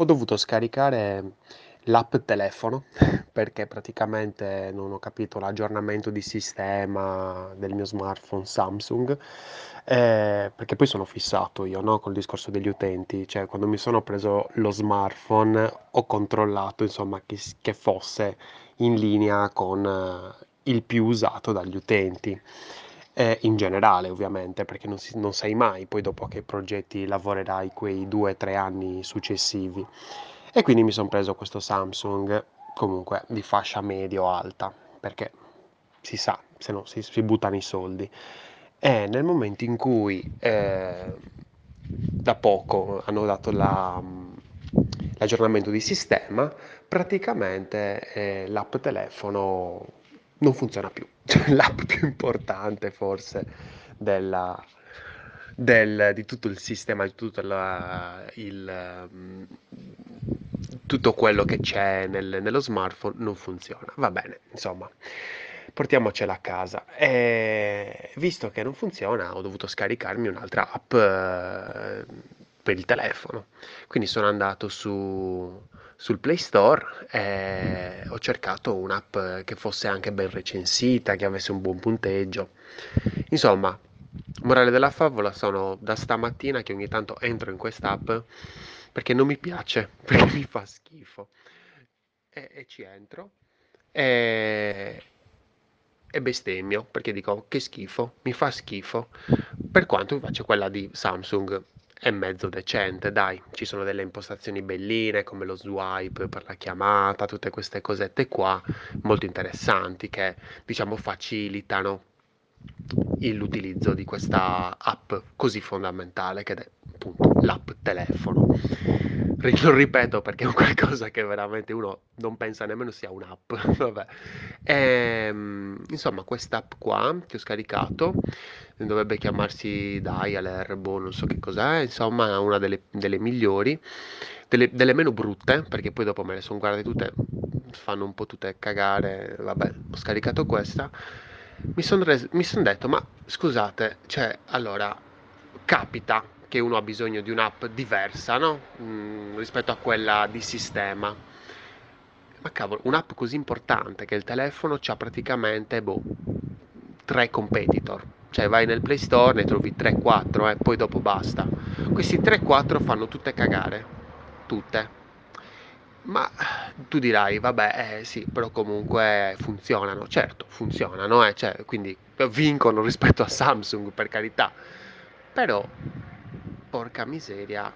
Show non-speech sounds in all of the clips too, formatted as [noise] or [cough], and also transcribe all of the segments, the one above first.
ho dovuto scaricare l'app telefono [laughs] perché praticamente non ho capito l'aggiornamento di sistema del mio smartphone Samsung, eh, perché poi sono fissato io, no, col discorso degli utenti, cioè quando mi sono preso lo smartphone ho controllato insomma che, che fosse in linea con eh, il più usato dagli utenti. Eh, in generale, ovviamente, perché non, si, non sai mai poi dopo che progetti lavorerai quei due o tre anni successivi. E quindi mi sono preso questo Samsung, comunque di fascia medio-alta, perché si sa, se no si, si buttano i soldi. E nel momento in cui eh, da poco hanno dato la, l'aggiornamento di sistema, praticamente eh, l'app telefono non funziona più. [laughs] l'app più importante forse della, del, di tutto il sistema, di tutto la, il, tutto quello che c'è nel, nello smartphone non funziona. Va bene, insomma, portiamocela a casa. E visto che non funziona, ho dovuto scaricarmi un'altra app eh, per il telefono. Quindi sono andato su, sul Play Store e ho cercato un'app che fosse anche ben recensita, che avesse un buon punteggio. Insomma, morale della favola sono da stamattina che ogni tanto entro in quest'app perché non mi piace, [laughs] perché mi fa schifo. E, e ci entro e, e bestemmio perché dico che schifo, mi fa schifo. Per quanto invece quella di Samsung è mezzo decente, dai, ci sono delle impostazioni belline come lo swipe per la chiamata, tutte queste cosette qua molto interessanti che diciamo facilitano l'utilizzo di questa app così fondamentale che è appunto l'app telefono. Lo ripeto perché è un qualcosa che veramente uno non pensa nemmeno sia un'app. [laughs] Vabbè. E, ehm, insomma, quest'app qua che ho scaricato dovrebbe chiamarsi Dial boh, non so che cos'è, insomma, è una delle, delle migliori, delle, delle, meno brutte, perché poi dopo me le sono guardate tutte, fanno un po' tutte cagare. Vabbè, ho scaricato questa. Mi sono res- son detto, ma scusate, cioè, allora, capita che uno ha bisogno di un'app diversa, no? Mm, rispetto a quella di sistema. Ma cavolo, un'app così importante che il telefono ha praticamente, boh, tre competitor. Cioè vai nel Play Store, ne trovi 3-4 e eh, poi dopo basta. Questi 3-4 fanno tutte cagare. Tutte. Ma tu dirai, vabbè, eh, sì, però comunque funzionano. Certo, funzionano, eh, cioè, quindi vincono rispetto a Samsung, per carità. Però porca miseria,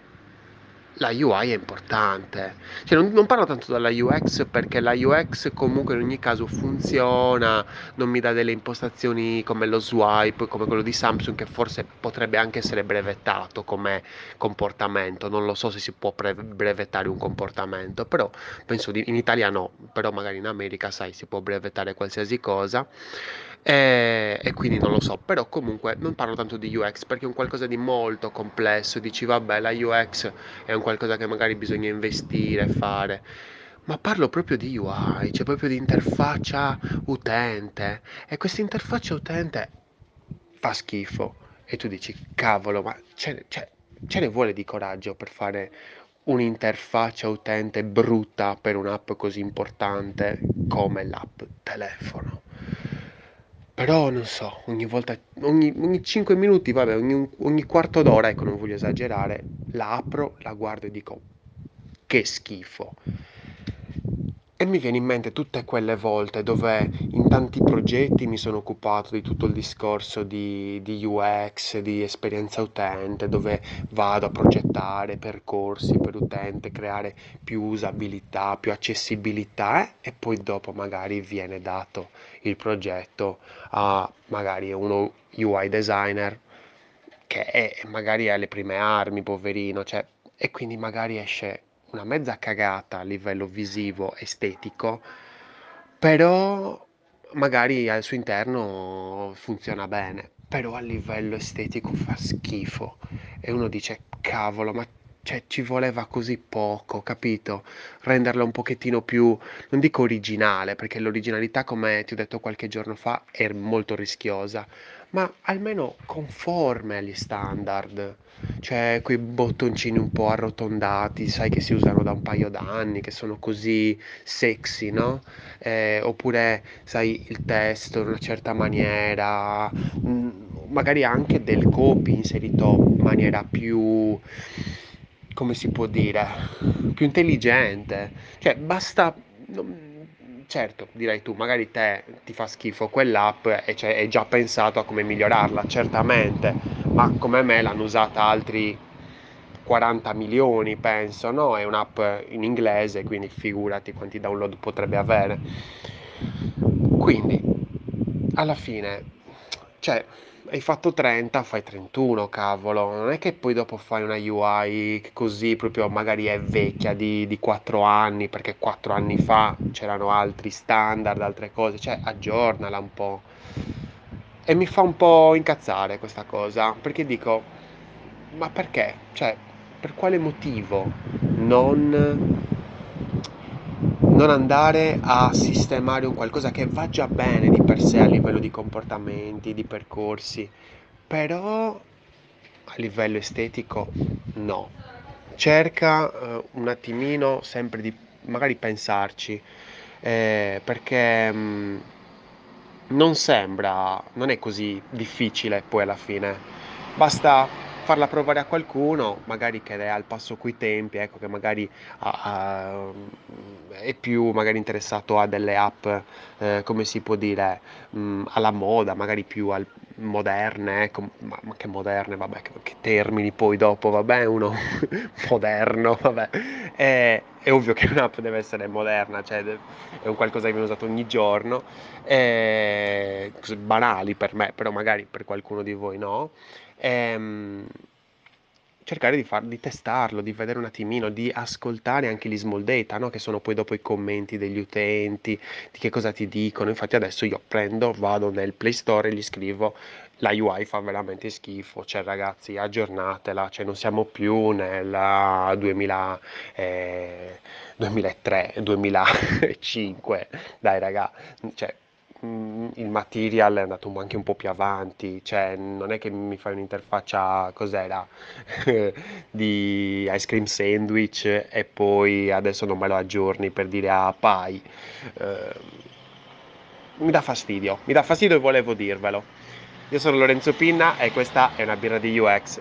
la UI è importante. Cioè, non, non, parlo tanto della UX perché la UX comunque in ogni caso funziona, non mi dà delle impostazioni come lo swipe, come quello di Samsung che forse potrebbe anche essere brevettato come comportamento. Non lo so se si può pre- brevettare un comportamento, però penso di, in Italia no, però magari in America sai si può brevettare qualsiasi cosa. E, e, quindi non lo so, però comunque non parlo tanto di UX perché è un qualcosa di molto complesso, dici vabbè la UX è un qualcosa che magari bisogna investire, fare, ma parlo proprio di UI, cioè proprio di interfaccia utente. E questa interfaccia utente fa schifo. E tu dici cavolo ma ce, ce, ce ne vuole di coraggio per fare un'interfaccia utente brutta per un'app così importante come l'app telefono. Però non so, ogni volta, ogni, ogni 5 minuti, vabbè, ogni, ogni quarto d'ora, ecco, non voglio esagerare, la apro, la guardo e dico, che schifo. E mi viene in mente tutte quelle volte dove in tanti progetti mi sono occupato di tutto il discorso di, di, UX, di esperienza utente, dove vado a progettare percorsi per utente, creare più usabilità, più accessibilità eh? e poi dopo magari viene dato il progetto a magari uno UI designer che è, magari ha le prime armi, poverino, cioè, e quindi magari esce una mezza cagata a livello visivo, estetico, però magari al suo interno funziona bene, però a livello estetico fa schifo. E uno dice, cavolo, ma cioè, ci voleva così poco, capito? Renderla un pochettino più, non dico originale, perché l'originalità, come ti ho detto qualche giorno fa, è molto rischiosa, ma almeno conforme agli standard. Cioè, quei bottoncini un po' arrotondati, sai che si usano da un paio d'anni, che sono così sexy, no? Eh, oppure, sai, il testo in una certa maniera, mm, magari anche del copy inserito in maniera più, come si può dire, più intelligente. Cioè, basta... Certo, direi tu, magari te ti fa schifo quell'app e c'è è già pensato a come migliorarla, certamente, ma come me l'hanno usata altri 40 milioni, penso, no? È un'app in inglese, quindi figurati quanti download potrebbe avere. Quindi, alla fine, cioè, hai fatto 30, fai 31, cavolo. Non è che poi dopo fai una UI così proprio magari è vecchia di, di 4 anni, perché 4 anni fa c'erano altri standard, altre cose, cioè aggiornala un po'. E mi fa un po' incazzare questa cosa, perché dico, ma perché? Cioè, per quale motivo non, non andare a sistemare un qualcosa che va già bene di per sé a livello di comportamenti, di percorsi, però a livello estetico no. Cerca eh, un attimino sempre di magari pensarci, eh, perché mh, non sembra, non è così difficile poi alla fine. Basta farla provare a qualcuno, magari che è al passo coi tempi, ecco, che magari ha- ha- è più magari interessato a delle app, eh, come si può dire, mh, alla moda, magari più al- moderne, ecco, ma, ma che moderne, vabbè, che, che termini poi dopo, vabbè, uno [laughs] moderno, vabbè. È, è ovvio che un'app deve essere moderna, cioè è un qualcosa che viene usato ogni giorno, cose banali per me, però magari per qualcuno di voi no. Ehm, cercare di far- di testarlo, di vedere un attimino, di ascoltare anche gli small data, no? Che sono poi dopo i commenti degli utenti, di che cosa ti dicono. Infatti adesso io prendo, vado nel Play Store e gli scrivo la UI fa veramente schifo, cioè ragazzi aggiornatela, cioè non siamo più nel 2000, eh, 2003, 2005, dai raga, cioè il material è andato anche un po' più avanti, cioè non è che mi fai un'interfaccia, cos'era, [laughs] di ice cream sandwich e poi adesso non me lo aggiorni per dire a pie. Eh, mi dà fastidio, mi dà fastidio e volevo dirvelo. Io sono Lorenzo Pinna e questa è una birra di UX.